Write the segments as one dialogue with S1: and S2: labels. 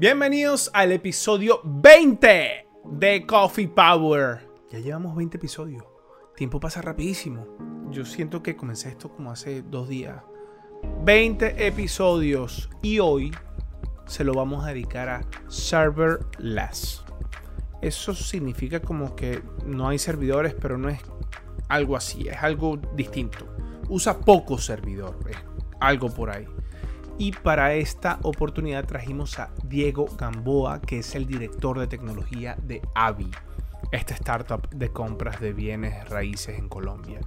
S1: Bienvenidos al episodio 20 de Coffee Power. Ya llevamos 20 episodios. Tiempo pasa rapidísimo. Yo siento que comencé esto como hace dos días. 20 episodios y hoy se lo vamos a dedicar a serverless. Eso significa como que no hay servidores, pero no es algo así, es algo distinto. Usa poco servidor, algo por ahí. Y para esta oportunidad trajimos a Diego Gamboa, que es el director de tecnología de Avi, esta startup de compras de bienes raíces en Colombia.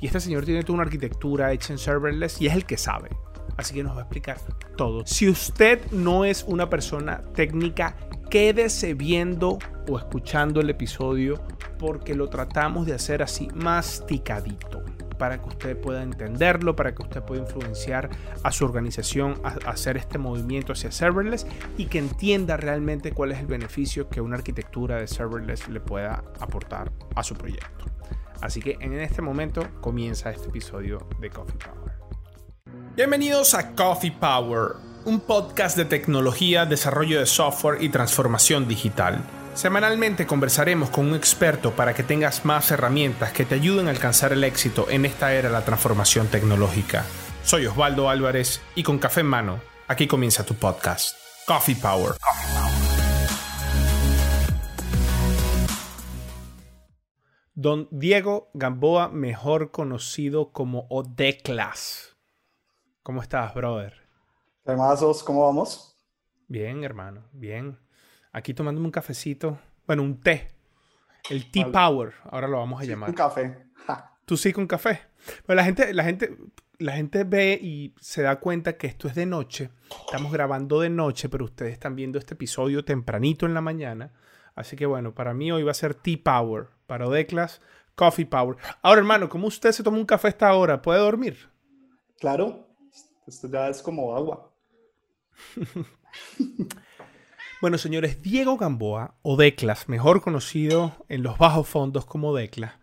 S1: Y este señor tiene toda una arquitectura hecha en serverless y es el que sabe. Así que nos va a explicar todo. Si usted no es una persona técnica, quédese viendo o escuchando el episodio porque lo tratamos de hacer así masticadito para que usted pueda entenderlo, para que usted pueda influenciar a su organización a, hacer este movimiento hacia serverless y que entienda realmente cuál es el beneficio que una arquitectura de serverless le pueda aportar a su proyecto. Así que en este momento comienza este episodio de Coffee Power. Bienvenidos a Coffee Power, un podcast de tecnología, desarrollo de software y transformación digital. Semanalmente conversaremos con un experto para que tengas más herramientas que te ayuden a alcanzar el éxito en esta era de la transformación tecnológica. Soy Osvaldo Álvarez y con café en mano, aquí comienza tu podcast, Coffee Power. Don Diego Gamboa, mejor conocido como Odeclas. ¿Cómo estás, brother?
S2: ¿Qué más, ¿Cómo vamos?
S1: Bien, hermano, bien aquí tomándome un cafecito, bueno, un té, el Tea Power, ahora lo vamos a llamar.
S2: Un café.
S1: Tú sí con café. Pero la gente, la gente, la gente ve y se da cuenta que esto es de noche. Estamos grabando de noche, pero ustedes están viendo este episodio tempranito en la mañana. Así que bueno, para mí hoy va a ser Tea Power. Para Odeclas, Coffee Power. Ahora, hermano, ¿cómo usted se toma un café a esta hora? ¿Puede dormir?
S2: Claro. Esto ya es como agua.
S1: Bueno, señores, Diego Gamboa, o Declas, mejor conocido en los bajos fondos como Declas,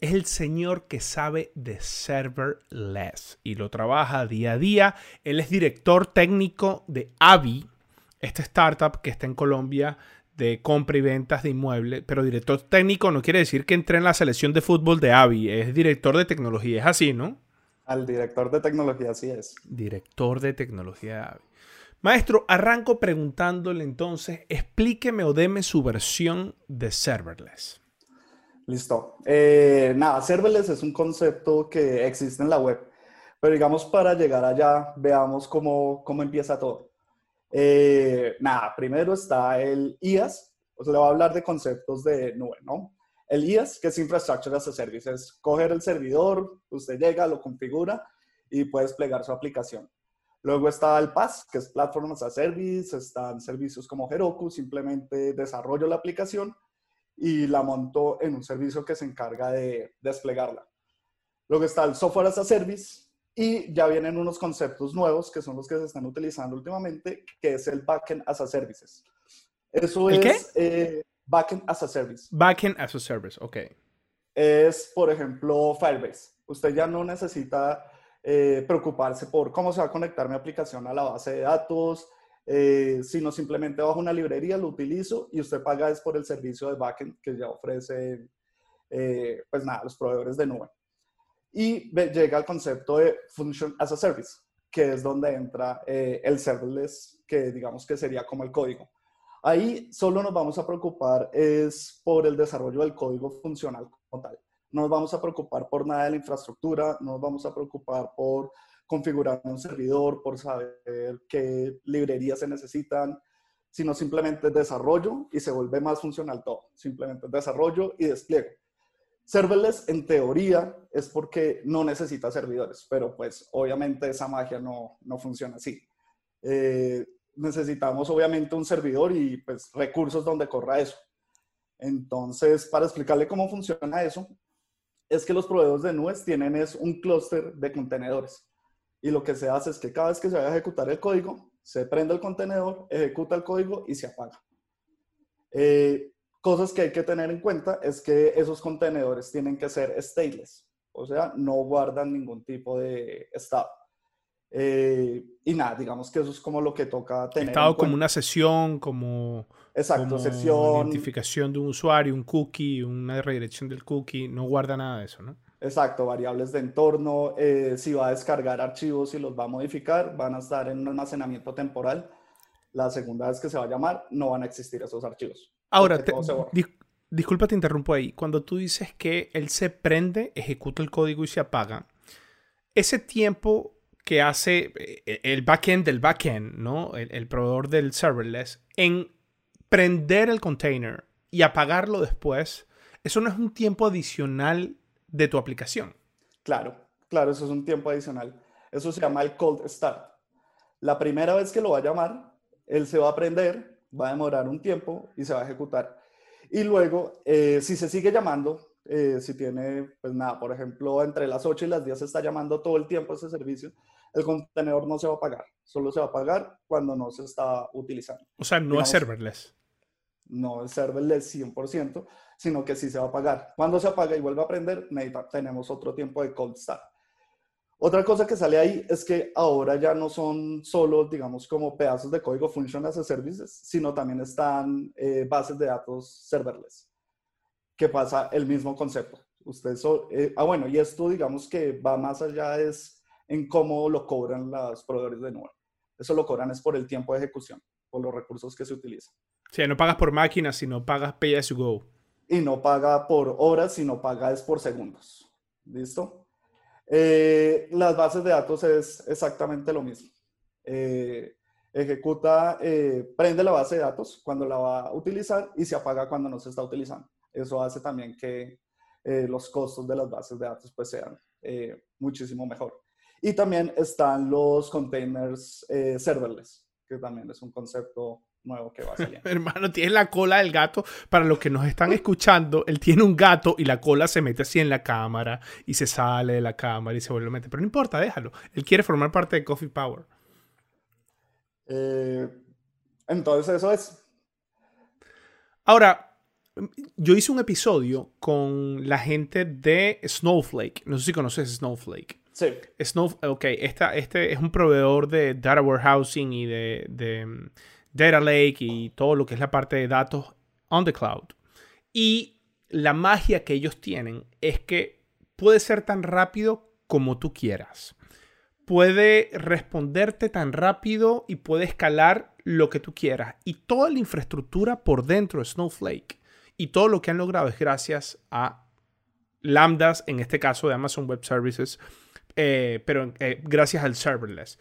S1: es el señor que sabe de serverless y lo trabaja día a día. Él es director técnico de Avi, esta startup que está en Colombia de compra y ventas de inmuebles, pero director técnico no quiere decir que entre en la selección de fútbol de Avi, es director de tecnología, es así, ¿no?
S2: Al director de tecnología, así es.
S1: Director de tecnología de Avi. Maestro, arranco preguntándole entonces, explíqueme o deme su versión de serverless.
S2: Listo. Eh, nada, serverless es un concepto que existe en la web, pero digamos para llegar allá, veamos cómo, cómo empieza todo. Eh, nada, primero está el IaaS, o sea, le voy a hablar de conceptos de nube, ¿no? El IaaS, que es Infrastructure as a Service, es coger el servidor, usted llega, lo configura y puede desplegar su aplicación. Luego está el PaaS, que es Platform as a Service, están servicios como Heroku, simplemente desarrollo la aplicación y la monto en un servicio que se encarga de desplegarla. Luego está el Software as a Service y ya vienen unos conceptos nuevos que son los que se están utilizando últimamente, que es el Backend as a Services. Eso es
S1: qué?
S2: Eh, Backend as a Service.
S1: Backend as a Service, ok.
S2: Es, por ejemplo, Firebase. Usted ya no necesita eh, preocuparse por cómo se va a conectar mi aplicación a la base de datos, eh, sino simplemente bajo una librería, lo utilizo y usted paga es por el servicio de backend que ya ofrece, eh, pues nada, los proveedores de nube. Y llega el concepto de Function as a Service, que es donde entra el serverless, que digamos que sería como el código. Ahí solo nos vamos a preocupar es por el desarrollo del código funcional como tal no nos vamos a preocupar por nada de la infraestructura, no nos vamos a preocupar por configurar un servidor, por saber qué librerías se necesitan, sino simplemente desarrollo y se vuelve más funcional todo. Simplemente desarrollo y despliegue. Serverless, en teoría, es porque no necesita servidores, pero pues obviamente esa magia no, no funciona así. Eh, necesitamos obviamente un servidor y pues recursos donde corra eso. Entonces, para explicarle cómo funciona eso, es que los proveedores de nubes tienen es un clúster de contenedores. Y lo que se hace es que cada vez que se va a ejecutar el código, se prende el contenedor, ejecuta el código y se apaga. Eh, cosas que hay que tener en cuenta es que esos contenedores tienen que ser stateless, o sea, no guardan ningún tipo de estado. Eh, y nada, digamos que eso es como lo que toca tener.
S1: Estado como una sesión, como,
S2: Exacto, sesión.
S1: Identificación de un usuario, un cookie, una redirección del cookie, no guarda nada de eso, ¿no?
S2: Exacto, variables de entorno, eh, si va a descargar archivos y los va a modificar, van a estar en un almacenamiento temporal. La segunda vez que se va a llamar, no van a existir esos archivos.
S1: Ahora, te, disculpa, te interrumpo ahí. Cuando tú dices que él se prende, ejecuta el código y se apaga, ese tiempo que hace eh, el backend del backend, ¿no? El, proveedor del serverless, en prender el container y apagarlo después, eso no es un tiempo adicional de tu aplicación.
S2: Claro, claro, eso es un tiempo adicional. Eso se llama el cold start. La primera vez que lo va a llamar, él se va a aprender, va a demorar un tiempo y se va a ejecutar. Y luego, eh, si se sigue llamando, eh, si tiene, pues nada, por ejemplo, entre las 8 y las 10 se está llamando todo el tiempo ese servicio, el contenedor no se va a pagar. Solo se va a pagar cuando no se está utilizando.
S1: O sea, no es serverless.
S2: No es serverless 100%, sino que sí se va a pagar. Cuando se apaga y vuelve a prender, tenemos otro tiempo de cold start. Otra cosa que sale ahí es que ahora ya no son solo, digamos, como pedazos de código function as a services, sino también están eh, bases de datos serverless, que pasa el mismo concepto. Usted eh, ah, bueno, y esto, digamos, que va más allá es en cómo lo cobran los proveedores de nube. Eso lo cobran es por el tiempo de ejecución, por los recursos que se utilizan.
S1: O sea, no pagas por máquina, sino pagas pay as you go
S2: y no paga por horas, sino paga es por segundos. ¿Listo? Eh, las bases de datos es exactamente lo mismo. Eh, ejecuta, eh, prende la base de datos cuando la va a utilizar y se apaga cuando no se está utilizando. Eso hace también que los costos de las bases de datos pues sean muchísimo mejor. Y también están los containers serverless, que también es un concepto nuevo que va a salir.
S1: Hermano, tiene la cola del gato. Para los que nos están escuchando, él tiene un gato y la cola se mete así en la cámara y se sale de la cámara y se vuelve a meter. Pero no importa, déjalo. Él quiere formar parte de Coffee Power.
S2: Eh, entonces, eso es.
S1: Ahora, yo hice un episodio con la gente de Snowflake. No sé si conoces Snowflake.
S2: Sí.
S1: Snow, ok, esta, este es un proveedor de data warehousing y de Data Lake y todo lo que es la parte de datos on the cloud. Y la magia que ellos tienen es que puede ser tan rápido como tú quieras. Puede responderte tan rápido y puede escalar lo que tú quieras. Y toda la infraestructura por dentro de Snowflake y todo lo que han logrado es gracias a lambdas, en este caso de Amazon Web Services, eh, pero eh, gracias al serverless.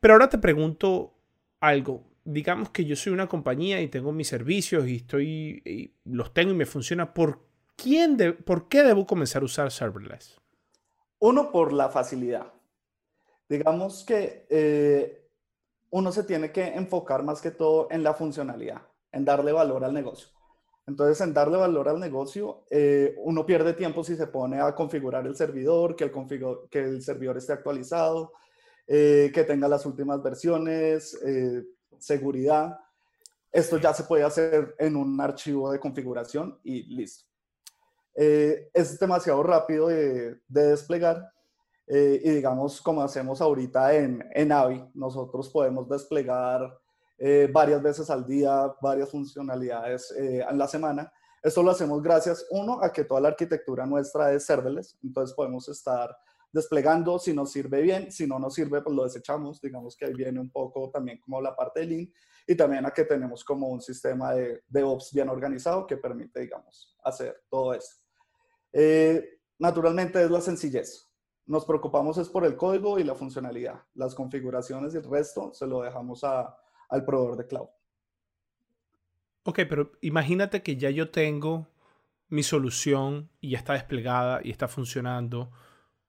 S1: Pero ahora te pregunto algo digamos que yo soy una compañía y tengo mis servicios y estoy los tengo y me funciona, ¿por quién por qué debo comenzar a usar serverless?
S2: Uno por la facilidad. Digamos que eh, uno se tiene que enfocar más que todo en la funcionalidad, en darle valor al negocio. Entonces, en darle valor al negocio, eh, uno pierde tiempo si se pone a configurar el servidor, que el, que el servidor esté actualizado, eh, que tenga las últimas versiones, seguridad. Esto ya se puede hacer en un archivo de configuración y listo. Eh, es demasiado rápido de, desplegar eh, y digamos como hacemos ahorita en, en Avi, nosotros podemos desplegar eh, varias veces al día, varias funcionalidades en la semana. Esto lo hacemos gracias, uno, a que toda la arquitectura nuestra es serverless, entonces podemos estar desplegando, si nos sirve bien, si no nos sirve, pues lo desechamos, digamos que ahí viene un poco también como la parte de Lean, y también a que tenemos como un sistema de DevOps bien organizado que permite, digamos, hacer todo esto. Eh, naturalmente es la sencillez. Nos preocupamos es por el código y la funcionalidad. Las configuraciones y el resto se lo dejamos a, al proveedor de cloud.
S1: Ok, pero imagínate que ya yo tengo mi solución y ya está desplegada y está funcionando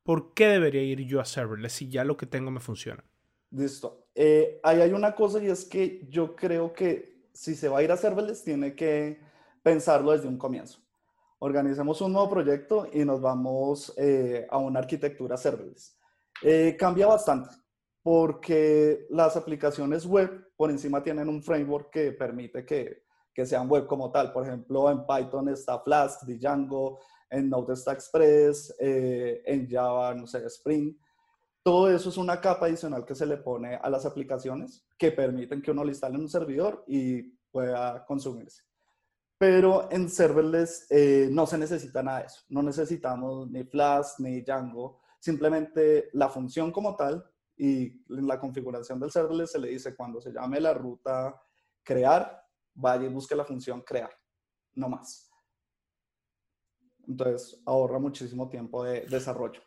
S1: ¿por qué debería ir yo a serverless si ya lo que tengo me funciona?
S2: Listo. Eh, ahí hay una cosa y es que yo creo que si se va a ir a serverless tiene que pensarlo desde un comienzo. Organicemos un nuevo proyecto y nos vamos eh, a una arquitectura serverless. Eh, cambia bastante porque las aplicaciones web por encima tienen un framework que permite que, que sean web como tal. Por ejemplo, en Python está Flask, Django, en Node está Express, eh, en Java, no sé, Spring. todo eso es una capa adicional que se le pone a las aplicaciones que permiten que uno le instale en un servidor y pueda consumirse. Pero en serverless eh, no se necesita nada de eso. No necesitamos ni Flash ni Django. Simplemente la función como tal y en la configuración del serverless se le dice cuando se llame la ruta crear, vaya y busque la función crear, no más. Entonces ahorra muchísimo tiempo de desarrollo.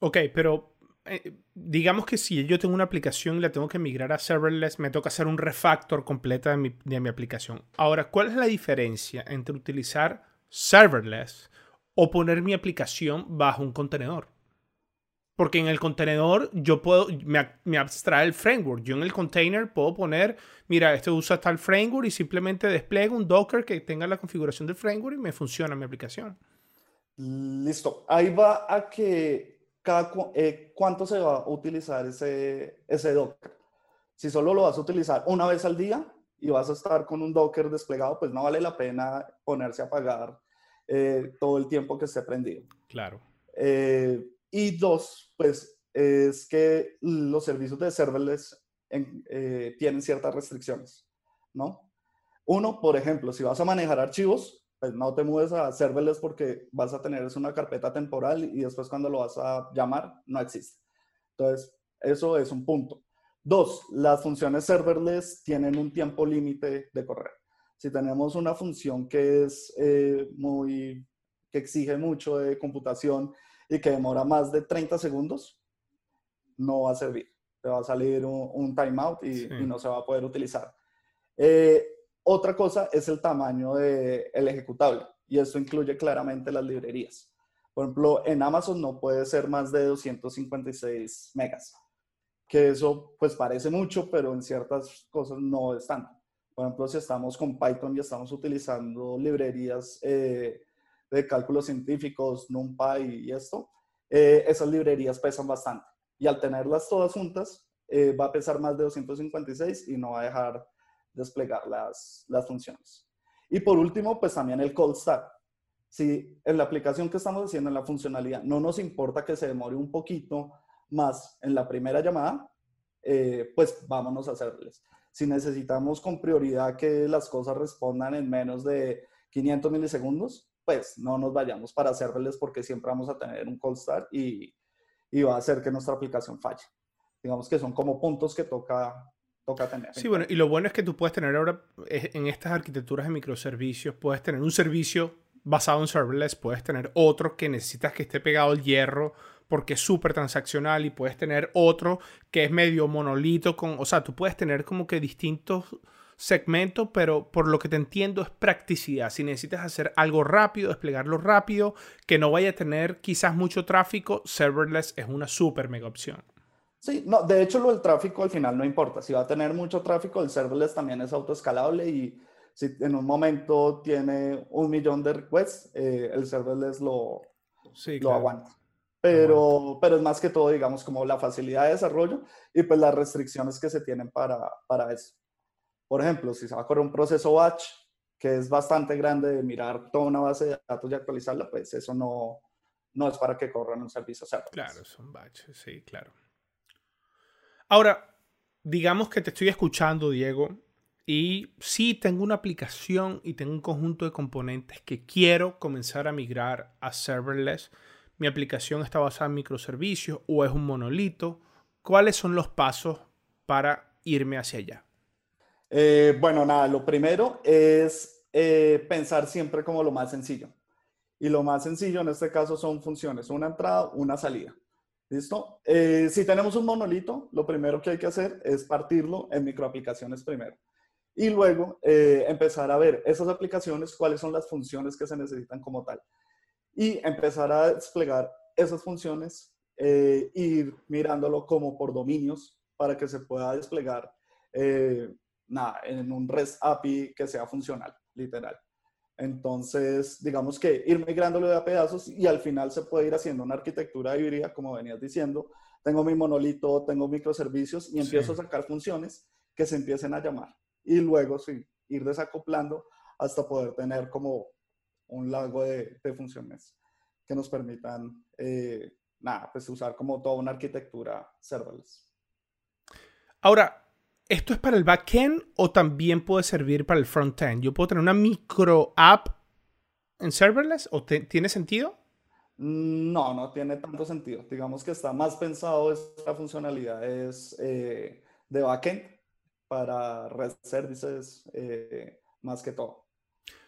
S1: Ok, pero eh, digamos que si yo tengo una aplicación y la tengo que migrar a serverless, me toca hacer un refactor completa de mi, de mi aplicación. Ahora, ¿cuál es la diferencia entre utilizar serverless o poner mi aplicación bajo un contenedor? Porque en el contenedor yo puedo, me, me, abstrae el framework. Yo en el container puedo poner, mira, este usa tal framework y simplemente despliego un Docker que tenga la configuración del framework y me funciona mi aplicación.
S2: Listo. Ahí va a que cada, eh, cuánto se va a utilizar ese, ese Docker. Si solo lo vas a utilizar una vez al día y vas a estar con un Docker desplegado, pues no vale la pena ponerse a pagar eh, todo el tiempo que esté prendido.
S1: Claro.
S2: Eh, y dos, pues es que los servicios de serverless tienen ciertas restricciones, ¿no? Uno, por ejemplo, si vas a manejar archivos, pues no te mueves a serverless porque vas a tener una carpeta temporal y después cuando lo vas a llamar no existe. Entonces, eso es un punto. Dos, las funciones serverless tienen un tiempo límite de correr. Si tenemos una función que es eh, muy, que exige mucho de computación y que demora más de 30 segundos, no va a servir. Te va a salir un, timeout y, y, no se va a poder utilizar. Eh, otra cosa es el tamaño del ejecutable y esto incluye claramente las librerías. Por ejemplo, en Amazon no puede ser más de 256 megas, que eso pues parece mucho, pero en ciertas cosas no es tanto. Por ejemplo, si estamos con Python y estamos utilizando librerías eh, de cálculos científicos, NumPy y esto, eh, esas librerías pesan bastante. Y al tenerlas todas juntas, eh, va a pesar más de 256 y no va a dejar desplegar las, las funciones. Y por último, pues también el cold start. Si en la aplicación que estamos haciendo, en la funcionalidad, no nos importa que se demore un poquito más en la primera llamada, eh, pues vámonos a hacerles. Si necesitamos con prioridad que las cosas respondan en menos de 500 milisegundos, pues no nos vayamos para hacerles porque siempre vamos a tener un cold start y, y va a hacer que nuestra aplicación falle. Digamos que son como puntos que toca toca tener.
S1: Sí, bueno, y lo bueno es que tú puedes tener ahora en estas arquitecturas de microservicios, puedes tener un servicio basado en serverless, puedes tener otro que necesitas que esté pegado al hierro porque es súper transaccional y puedes tener otro que es medio monolito con, o sea, tú puedes tener como que distintos segmentos, pero por lo que te entiendo es practicidad. Si necesitas hacer algo rápido, desplegarlo rápido, que no vaya a tener quizás mucho tráfico, serverless es una súper mega opción.
S2: Sí, no, de hecho lo del tráfico al final no importa. Si va a tener mucho tráfico, el serverless también es autoescalable y si en un momento tiene un millón de requests, eh, el serverless lo, lo aguanta. Pero, pero es más que todo, digamos, como la facilidad de desarrollo y pues las restricciones que se tienen para, para eso. Por ejemplo, si se va a correr un proceso batch, que es bastante grande de mirar toda una base de datos y actualizarla, pues eso no, no es para que corran un servicio serverless.
S1: Claro, son batches, sí, claro. Ahora, digamos que te estoy escuchando, Diego, y sí tengo una aplicación y tengo un conjunto de componentes que quiero comenzar a migrar a serverless. Mi aplicación está basada en microservicios o es un monolito. ¿Cuáles son los pasos para irme hacia allá?
S2: Eh, bueno, nada, lo primero es eh, pensar siempre como lo más sencillo. Y lo más sencillo en este caso son funciones, una entrada, una salida. ¿Listo? Eh, si tenemos un monolito, lo primero que hay que hacer es partirlo en microaplicaciones primero. Y luego empezar a ver esas aplicaciones, cuáles son las funciones que se necesitan como tal. Y empezar a desplegar esas funciones, ir mirándolo como por dominios para que se pueda desplegar nada, en un REST API que sea funcional, literal. Entonces, digamos que ir migrándolo de a pedazos y al final se puede ir haciendo una arquitectura híbrida, como venías diciendo. Tengo mi monolito, tengo microservicios y empiezo a sacar funciones que se empiecen a llamar. Y luego, sí, ir desacoplando hasta poder tener como un lago de, funciones que nos permitan eh, nada, pues usar como toda una arquitectura serverless.
S1: Ahora, ¿esto es para el backend o también puede servir para el frontend? ¿Yo puedo tener una micro app en serverless o tiene sentido?
S2: No, no tiene tanto sentido. Digamos que está más pensado esta funcionalidad es eh, de backend para red services eh, más que todo.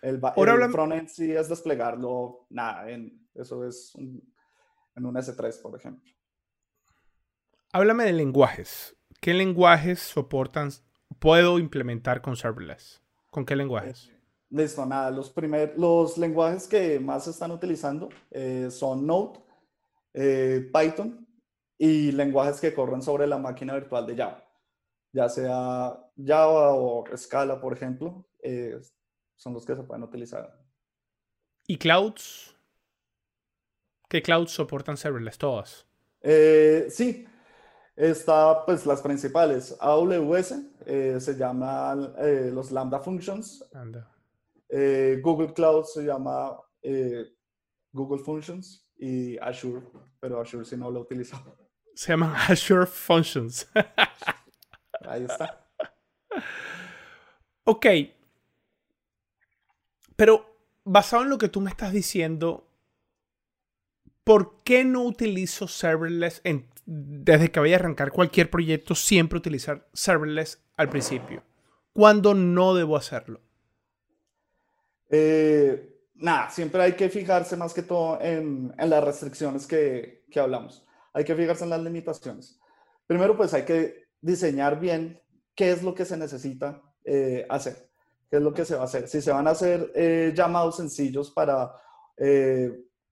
S2: El, el frontend sí es desplegarlo, nada, en, eso es en un S3, por ejemplo.
S1: Háblame de lenguajes. ¿Qué lenguajes soportan, puedo implementar con serverless? ¿Con qué lenguajes?
S2: Eh, listo, nada, los, primer, los lenguajes que más se están utilizando eh, son Node, eh, Python y lenguajes que corren sobre la máquina virtual de Java. Ya sea Java o Scala, por ejemplo, son los que se pueden utilizar.
S1: ¿Y clouds? ¿Qué clouds soportan serverless? Todas.
S2: sí, Está, pues, las principales. AWS eh, se llama eh, los Lambda Functions. Eh, Google Cloud se llama Google Functions y Azure, pero Azure si no lo utilizo.
S1: Se llaman Azure Functions.
S2: Ahí está.
S1: Ok. Pero basado en lo que tú me estás diciendo, ¿por qué no utilizo serverless en desde que vaya a arrancar cualquier proyecto, siempre utilizar serverless al principio. ¿Cuándo no debo hacerlo?
S2: Eh, nada, siempre hay que fijarse más que todo en, las restricciones que, hablamos. Hay que fijarse en las limitaciones. Primero, pues hay que diseñar bien qué es lo que se necesita eh, hacer, qué es lo que se va a hacer. Si se van a hacer eh, llamados sencillos para,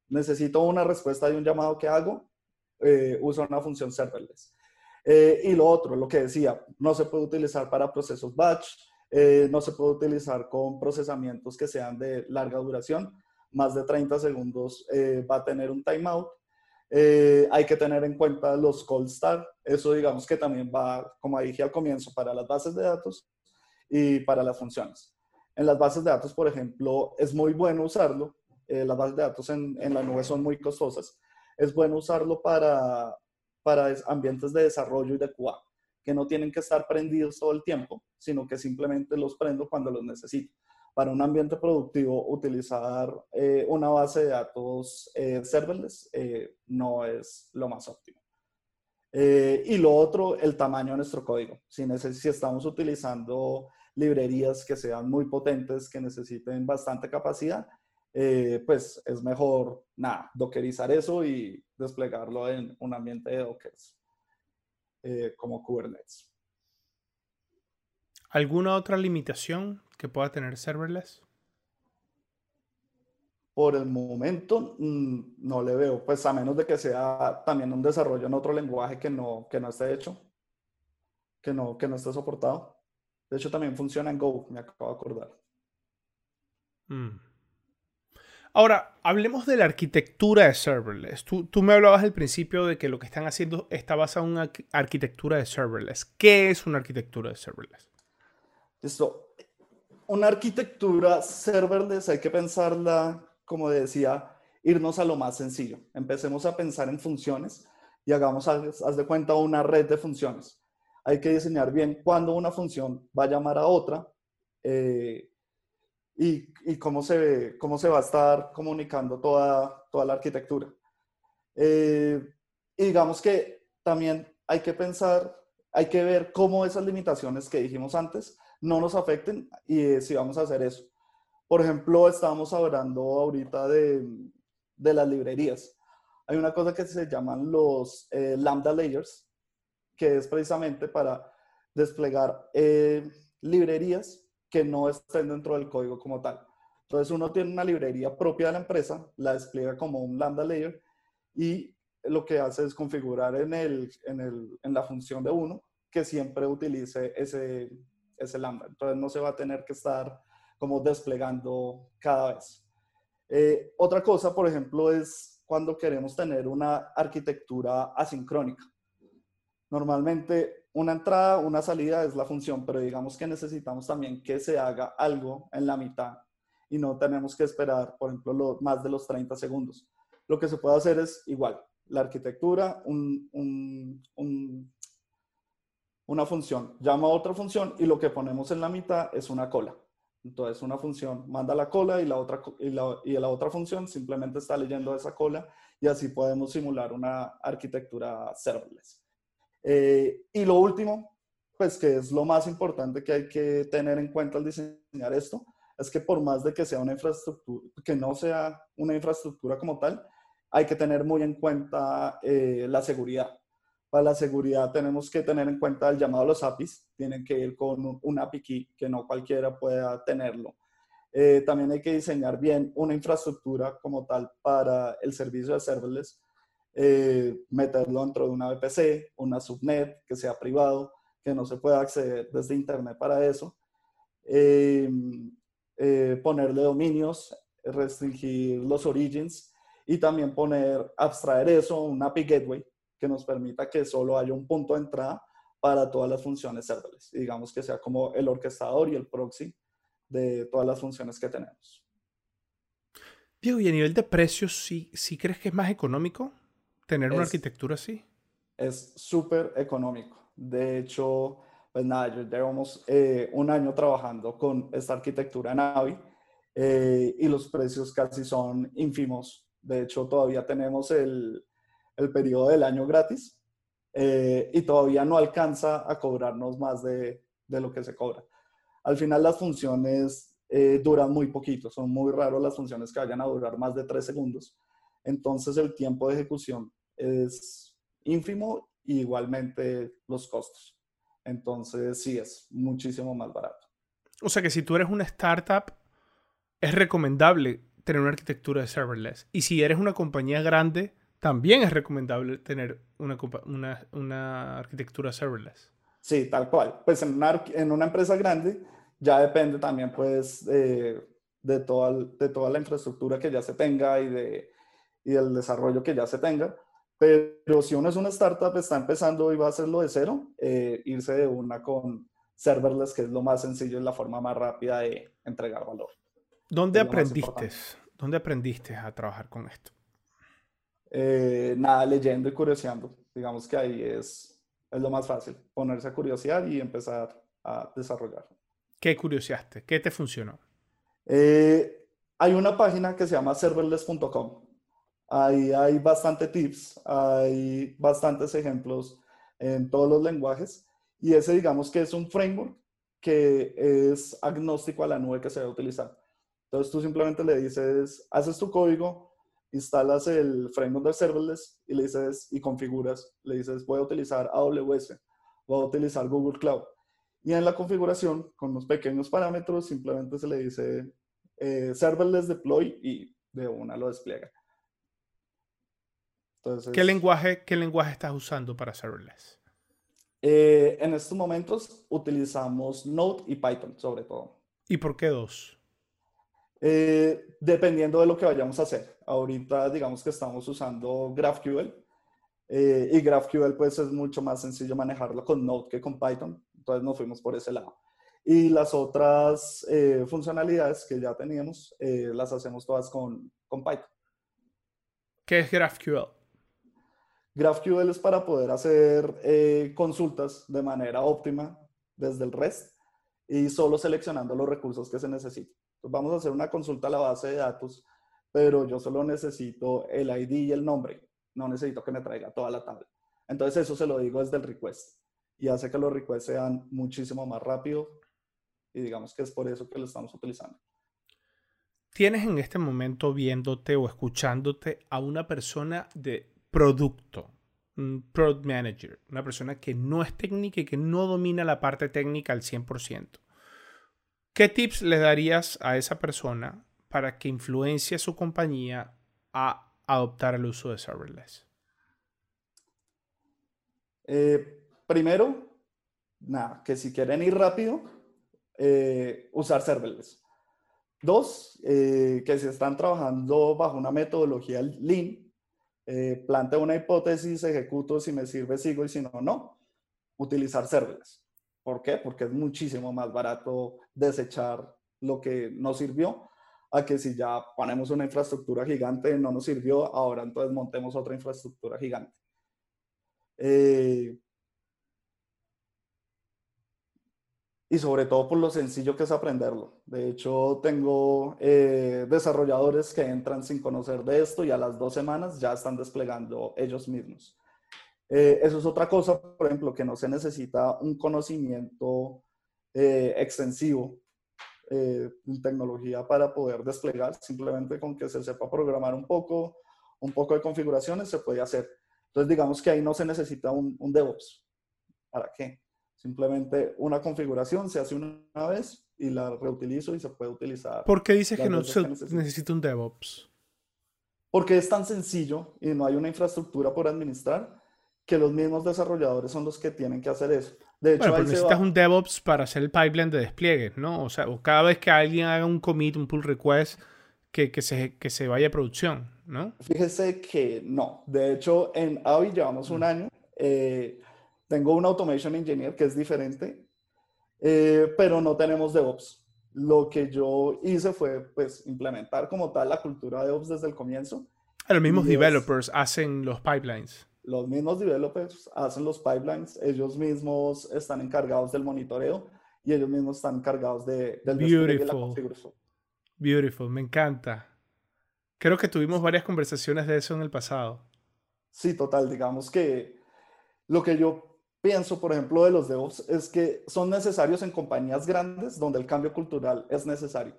S2: necesito una respuesta de un llamado que hago, eh, usa una función serverless. Eh, y lo otro, lo que decía, no se puede utilizar para procesos batch, eh, no se puede utilizar con procesamientos que sean de larga duración, más de 30 segundos va a tener un timeout. hay que tener en cuenta los cold start, eso digamos que también va, como dije al comienzo, para las bases de datos y para las funciones. En las bases de datos, por ejemplo, es muy bueno usarlo. las bases de datos en, en la nube son muy costosas es bueno usarlo para, para ambientes de desarrollo y de QA, que no tienen que estar prendidos todo el tiempo, sino que simplemente los prendo cuando los necesito. Para un ambiente productivo, utilizar eh, una base de datos eh, serverless eh, no es lo más óptimo. y lo otro, el tamaño de nuestro código. Si, si estamos utilizando librerías que sean muy potentes, que necesiten bastante capacidad, eh, pues es mejor, nada, dockerizar eso y desplegarlo en un ambiente de Docker eh, como Kubernetes.
S1: ¿Alguna otra limitación que pueda tener serverless?
S2: Por el momento mm, no le veo, pues a menos de que sea también un desarrollo en otro lenguaje que no, que no esté hecho, que no, que no esté soportado. De hecho, también funciona en Go, me acabo de acordar.
S1: Mm. Ahora, hablemos de la arquitectura de serverless. Tú, me hablabas al principio de que lo que están haciendo está basado en una arquitectura de serverless. ¿Qué es una arquitectura de serverless?
S2: Listo. Una arquitectura serverless hay que pensarla, como decía, irnos a lo más sencillo. Empecemos a pensar en funciones y hagamos, haz de cuenta, una red de funciones. Hay que diseñar bien cuándo una función va a llamar a otra, eh, y, cómo, se, cómo se va a estar comunicando toda, toda la arquitectura. Eh, y digamos que también hay que pensar, hay que ver cómo esas limitaciones que dijimos antes no nos afecten y eh, si vamos a hacer eso. Por ejemplo, estábamos hablando ahorita de, de las librerías. Hay una cosa que se llaman los eh, lambda layers, que es precisamente para desplegar librerías que no estén dentro del código como tal. Entonces uno tiene una librería propia de la empresa, la despliega como un lambda layer y lo que hace es configurar en, el, en, el, en la función de uno que siempre utilice ese, ese lambda. Entonces no se va a tener que estar como desplegando cada vez. Eh, otra cosa, por ejemplo, es cuando queremos tener una arquitectura asincrónica. Normalmente una entrada, una salida es la función, pero digamos que necesitamos también que se haga algo en la mitad y no tenemos que esperar, por ejemplo, más de los 30 segundos. Lo que se puede hacer es igual, la arquitectura, un, una función llama a otra función y lo que ponemos en la mitad es una cola. Entonces una función manda la cola y la otra, y la, y la otra función simplemente está leyendo esa cola y así podemos simular una arquitectura serverless. Eh, y lo último, pues que es lo más importante que hay que tener en cuenta al diseñar esto, es que por más de que sea una infraestructura, que no sea una infraestructura como tal, hay que tener muy en cuenta eh, la seguridad. Para la seguridad tenemos que tener en cuenta el llamado a los APIs, tienen que ir con un, API key que no cualquiera pueda tenerlo. Eh, también hay que diseñar bien una infraestructura como tal para el servicio de serverless, eh, meterlo dentro de una VPC, una subnet que sea privado, que no se pueda acceder desde internet para eso. Eh, ponerle dominios, restringir los origins y también poner, abstraer eso, un API Gateway que nos permita que solo haya un punto de entrada para todas las funciones serverless. digamos que sea como el orquestador y el proxy de todas las funciones que tenemos.
S1: Diego, y a nivel de precios, ¿sí, sí crees que es más económico tener una arquitectura así?
S2: Es súper económico. De hecho, pues nada, llevamos eh, un año trabajando con esta arquitectura Navi eh, y los precios casi son ínfimos. De hecho, todavía tenemos el, el periodo del año gratis eh, y todavía no alcanza a cobrarnos más de, de, lo que se cobra. Al final las funciones duran muy poquito, son muy raros las funciones que vayan a durar más de tres segundos. Entonces el tiempo de ejecución es ínfimo y igualmente los costos. Entonces, sí, es muchísimo más barato.
S1: O sea que si tú eres una startup, es recomendable tener una arquitectura de serverless. Y si eres una compañía grande, también es recomendable tener una, una, una arquitectura serverless.
S2: Sí, tal cual. Pues en una, en una empresa grande ya depende también pues de, toda, de toda la infraestructura que ya se tenga y, de, y del desarrollo que ya se tenga. Pero si uno es una startup, está empezando y va a hacerlo de cero, eh, irse de una con serverless, que es lo más sencillo y la forma más rápida de entregar valor.
S1: ¿Dónde aprendiste? ¿Dónde aprendiste a trabajar con esto?
S2: Eh, nada, leyendo y curioseando. Digamos que ahí es, es lo más fácil, ponerse a curiosear y empezar a desarrollar.
S1: ¿Qué curioseaste? ¿Qué te funcionó?
S2: Eh, hay una página que se llama serverless.com Ahí hay bastante tips, hay bastantes ejemplos en todos los lenguajes y ese digamos que es un framework que es agnóstico a la nube que se va a utilizar. Entonces tú simplemente le dices, haces tu código, instalas el framework de serverless y le dices y configuras, le dices voy a utilizar AWS, voy a utilizar Google Cloud. Y en la configuración, con unos pequeños parámetros, simplemente se le dice eh, serverless deploy y de una lo despliega.
S1: ¿Qué, lenguaje, ¿Qué lenguaje estás usando para serverless?
S2: Eh, en estos momentos utilizamos Node y Python, sobre todo.
S1: ¿Y por qué dos?
S2: Eh, dependiendo de lo que vayamos a hacer. Ahorita, digamos que estamos usando GraphQL. Eh, y GraphQL, pues, es mucho más sencillo manejarlo con Node que con Python. Entonces, nos fuimos por ese lado. Y las otras funcionalidades que ya teníamos, las hacemos todas con, con Python.
S1: ¿Qué es GraphQL?
S2: GraphQL es para poder hacer eh, consultas de manera óptima desde el REST y solo seleccionando los recursos que se necesitan. Vamos a hacer una consulta a la base de datos, pero yo solo necesito el ID y el nombre. No necesito que me traiga toda la tabla. Entonces eso se lo digo desde el request y hace que los requests sean muchísimo más rápido y digamos que es por eso que lo estamos utilizando.
S1: ¿Tienes en este momento viéndote o escuchándote a una persona de producto, un product manager, una persona que no es técnica y que no domina la parte técnica al 100%. ¿Qué tips le darías a esa persona para que influencie a su compañía a adoptar el uso de serverless?
S2: Eh, primero, nada, que si quieren ir rápido, eh, usar serverless. Dos, eh, que si están trabajando bajo una metodología Lean, eh, planteo una hipótesis, ejecuto, si me sirve sigo y si no, no. Utilizar serverless. ¿Por qué? Porque es muchísimo más barato desechar lo que no sirvió a que si ya ponemos una infraestructura gigante no nos sirvió, ahora entonces montemos otra infraestructura gigante. Eh, y sobre todo por lo sencillo que es aprenderlo. De hecho, tengo eh, desarrolladores que entran sin conocer de esto y a las dos semanas ya están desplegando ellos mismos. Eh, eso es otra cosa, por ejemplo, que no se necesita un conocimiento eh, extensivo en tecnología para poder desplegar, simplemente con que se sepa programar un poco, un poco de configuraciones se puede hacer. Entonces, digamos que ahí no se necesita un, un DevOps. ¿Para qué? Simplemente una configuración se hace una vez y la reutilizo y se puede utilizar.
S1: ¿Por qué dices que no se necesita un DevOps?
S2: Porque es tan sencillo y no hay una infraestructura por administrar que los mismos desarrolladores son los que tienen que hacer eso.
S1: De hecho, bueno, pero necesitas un DevOps para hacer el pipeline de despliegue, ¿no? O sea, cada vez que alguien haga un commit, un pull request, que, que, se, que se vaya a producción, ¿no?
S2: Fíjese que no. De hecho, en Avi llevamos un mm. año. Eh, tengo un Automation Engineer que es diferente, eh, pero no tenemos DevOps. Lo que yo hice fue pues implementar como tal la cultura de DevOps desde el comienzo.
S1: Los mismos developers hacen los pipelines.
S2: Los mismos developers hacen los pipelines, ellos mismos están encargados del monitoreo y ellos mismos están encargados de, del
S1: Beautiful. de la configuración. Beautiful, me encanta. Creo que tuvimos varias conversaciones de eso en el pasado.
S2: Sí, total, digamos que lo que yo pienso, por ejemplo, de los DevOps es que son necesarios en compañías grandes donde el cambio cultural es necesario.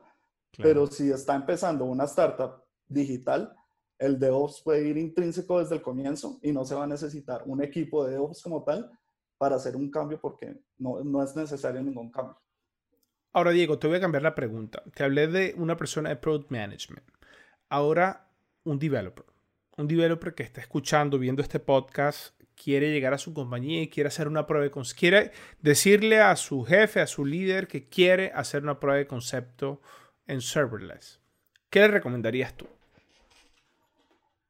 S2: Pero si está empezando una startup digital, el DevOps puede ir intrínseco desde el comienzo y no se va a necesitar un equipo de DevOps como tal para hacer un cambio porque no, no es necesario ningún cambio.
S1: Ahora, Diego, te voy a cambiar la pregunta. Te hablé de una persona de Product Management. Ahora, un developer. Un developer que está escuchando, viendo este podcast quiere llegar a su compañía y quiere hacer una prueba de concepto, quiere decirle a su jefe, a su líder que quiere hacer una prueba de concepto en serverless. ¿Qué le recomendarías tú?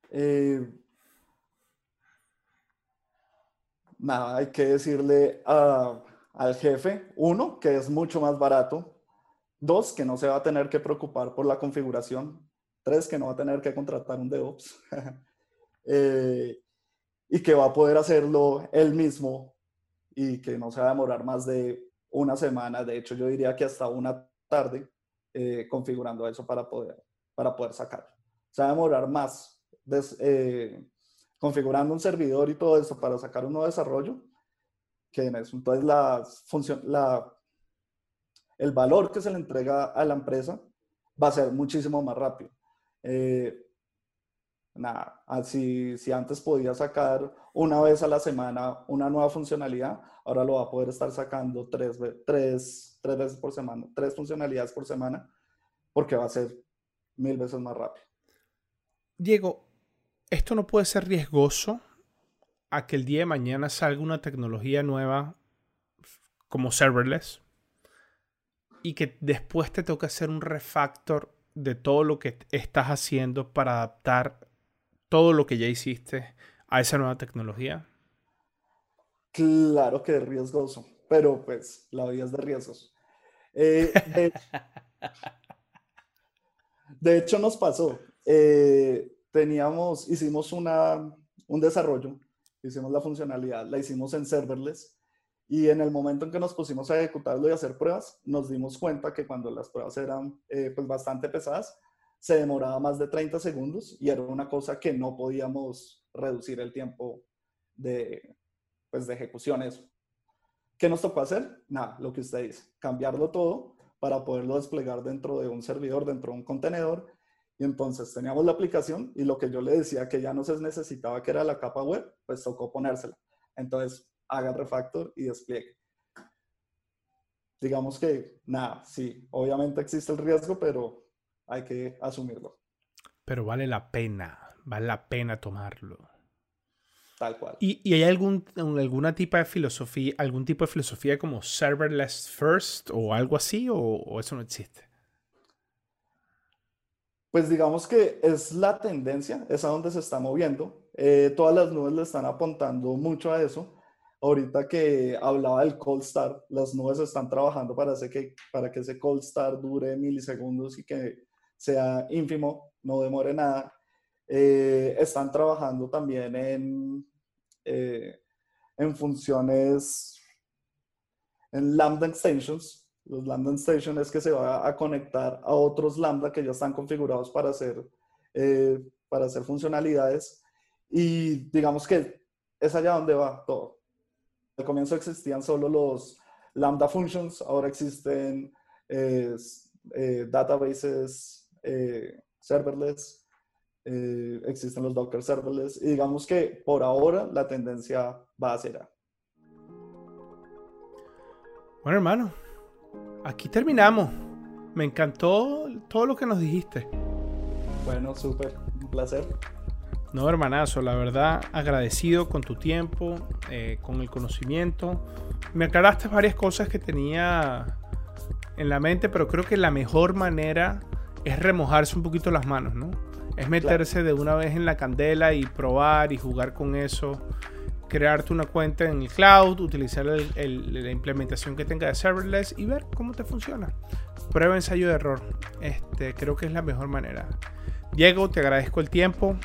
S2: Eh, nada, hay que decirle al jefe, uno, que es mucho más barato, dos, que no se va a tener que preocupar por la configuración, tres, que no va a tener que contratar un DevOps. eh, y que va a poder hacerlo él mismo y que no se va a demorar más de una semana, de hecho yo diría que hasta una tarde eh, configurando eso para poder, para poder sacarlo. Se va a demorar más eh, configurando un servidor y todo eso para sacar un nuevo desarrollo que en. Entonces la función, la, el valor que se le entrega a la empresa va a ser muchísimo más rápido. Eh, nada, así si antes podía sacar una vez a la semana una nueva funcionalidad, ahora lo va a poder estar sacando tres, tres, veces por semana, tres funcionalidades por semana, porque va a ser mil veces más rápido.
S1: Diego, ¿esto no puede ser riesgoso a que el día de mañana salga una tecnología nueva como serverless y que después te toque hacer un refactor de todo lo que estás haciendo para adaptar todo lo que ya hiciste a esa nueva tecnología?
S2: Claro que es riesgoso, pero pues la vida es de riesgos. Eh, de, hecho, nos pasó. Eh, teníamos, hicimos una, un desarrollo, hicimos la funcionalidad, la hicimos en serverless y en el momento en que nos pusimos a ejecutarlo y hacer pruebas, nos dimos cuenta que cuando las pruebas eran eh, pues bastante pesadas, se demoraba más de 30 segundos y era una cosa que no podíamos reducir el tiempo de, pues, de ejecuciones. ¿Qué nos tocó hacer? Nada, lo que usted dice, cambiarlo todo para poderlo desplegar dentro de un servidor, dentro de un contenedor. Y entonces teníamos la aplicación y lo que yo le decía que ya no se necesitaba, que era la capa web, pues tocó ponérsela. Entonces, haga refactor y despliegue. Digamos que, nada, sí, obviamente existe el riesgo, pero hay que asumirlo.
S1: Pero vale la pena, vale la pena tomarlo.
S2: Tal cual.
S1: ¿Y, hay algún, alguna tipo de filosofía, algún tipo de filosofía como serverless first o algo así, o, eso no existe?
S2: Pues digamos que es la tendencia, es a donde se está moviendo. Eh, todas las nubes le están apuntando mucho a eso. Ahorita que hablaba del cold start, las nubes están trabajando para, que, para que ese cold start dure milisegundos y que sea ínfimo, no demore nada. Eh, están trabajando también en, eh, en funciones, en Lambda Extensions. Los Lambda Extensions es que se va a conectar a otros Lambda que ya están configurados para hacer, eh, para hacer funcionalidades. Y digamos que es allá donde va todo. Al comienzo existían solo los Lambda Functions, ahora existen databases serverless eh, existen los Docker serverless y digamos que por ahora la tendencia va a ser A.
S1: Bueno, hermano, aquí terminamos. Me encantó todo lo que nos dijiste.
S2: Bueno, súper, un placer.
S1: No, hermanazo, la verdad, agradecido con tu tiempo, eh, con el conocimiento. Me aclaraste varias cosas que tenía en la mente, pero creo que la mejor manera es remojarse un poquito las manos, ¿no? Es meterse de una vez en la candela y probar y jugar con eso. Crearte una cuenta en el cloud, utilizar la implementación que tenga de serverless y ver cómo te funciona. Prueba, ensayo de error. Este, creo que es la mejor manera. Diego, te agradezco el tiempo.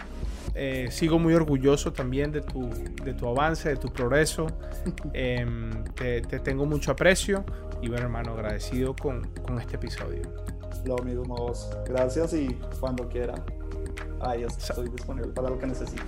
S1: Eh, sigo muy orgulloso también de tu, de tu avance, de tu progreso. Em, te, tengo mucho aprecio y bueno, hermano, agradecido con, con este episodio.
S2: Lo. Gracias y cuando quieran. Ahí estoy disponible para lo que necesite.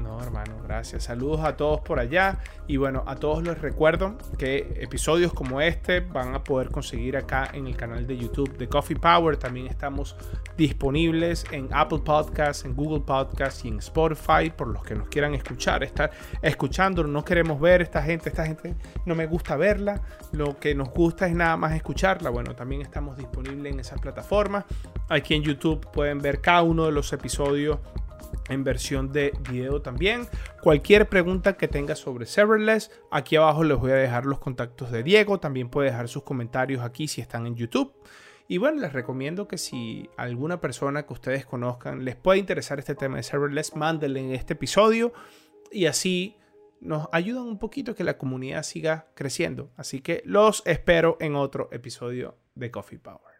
S1: No, hermano, gracias. Saludos a todos por allá. Y bueno, a todos les recuerdo que episodios como este van a poder conseguir acá en el canal de YouTube de Coffee Power. También estamos disponibles en Apple Podcasts, en Google Podcasts y en Spotify por los que nos quieran escuchar. Estar escuchando, no queremos ver esta gente, esta gente no me gusta verla. Lo que nos gusta es nada más escucharla. Bueno, también estamos disponibles en esas plataformas. Aquí en YouTube pueden ver cada uno de los episodios en versión de video también. Cualquier pregunta que tenga sobre serverless, aquí abajo les voy a dejar los contactos de Diego. También puede dejar sus comentarios aquí si están en YouTube. Y bueno, les recomiendo que si alguna persona que ustedes conozcan les puede interesar este tema de serverless, mándenle este episodio y así nos ayudan un poquito que la comunidad siga creciendo. Así que los espero en otro episodio de Coffee Power.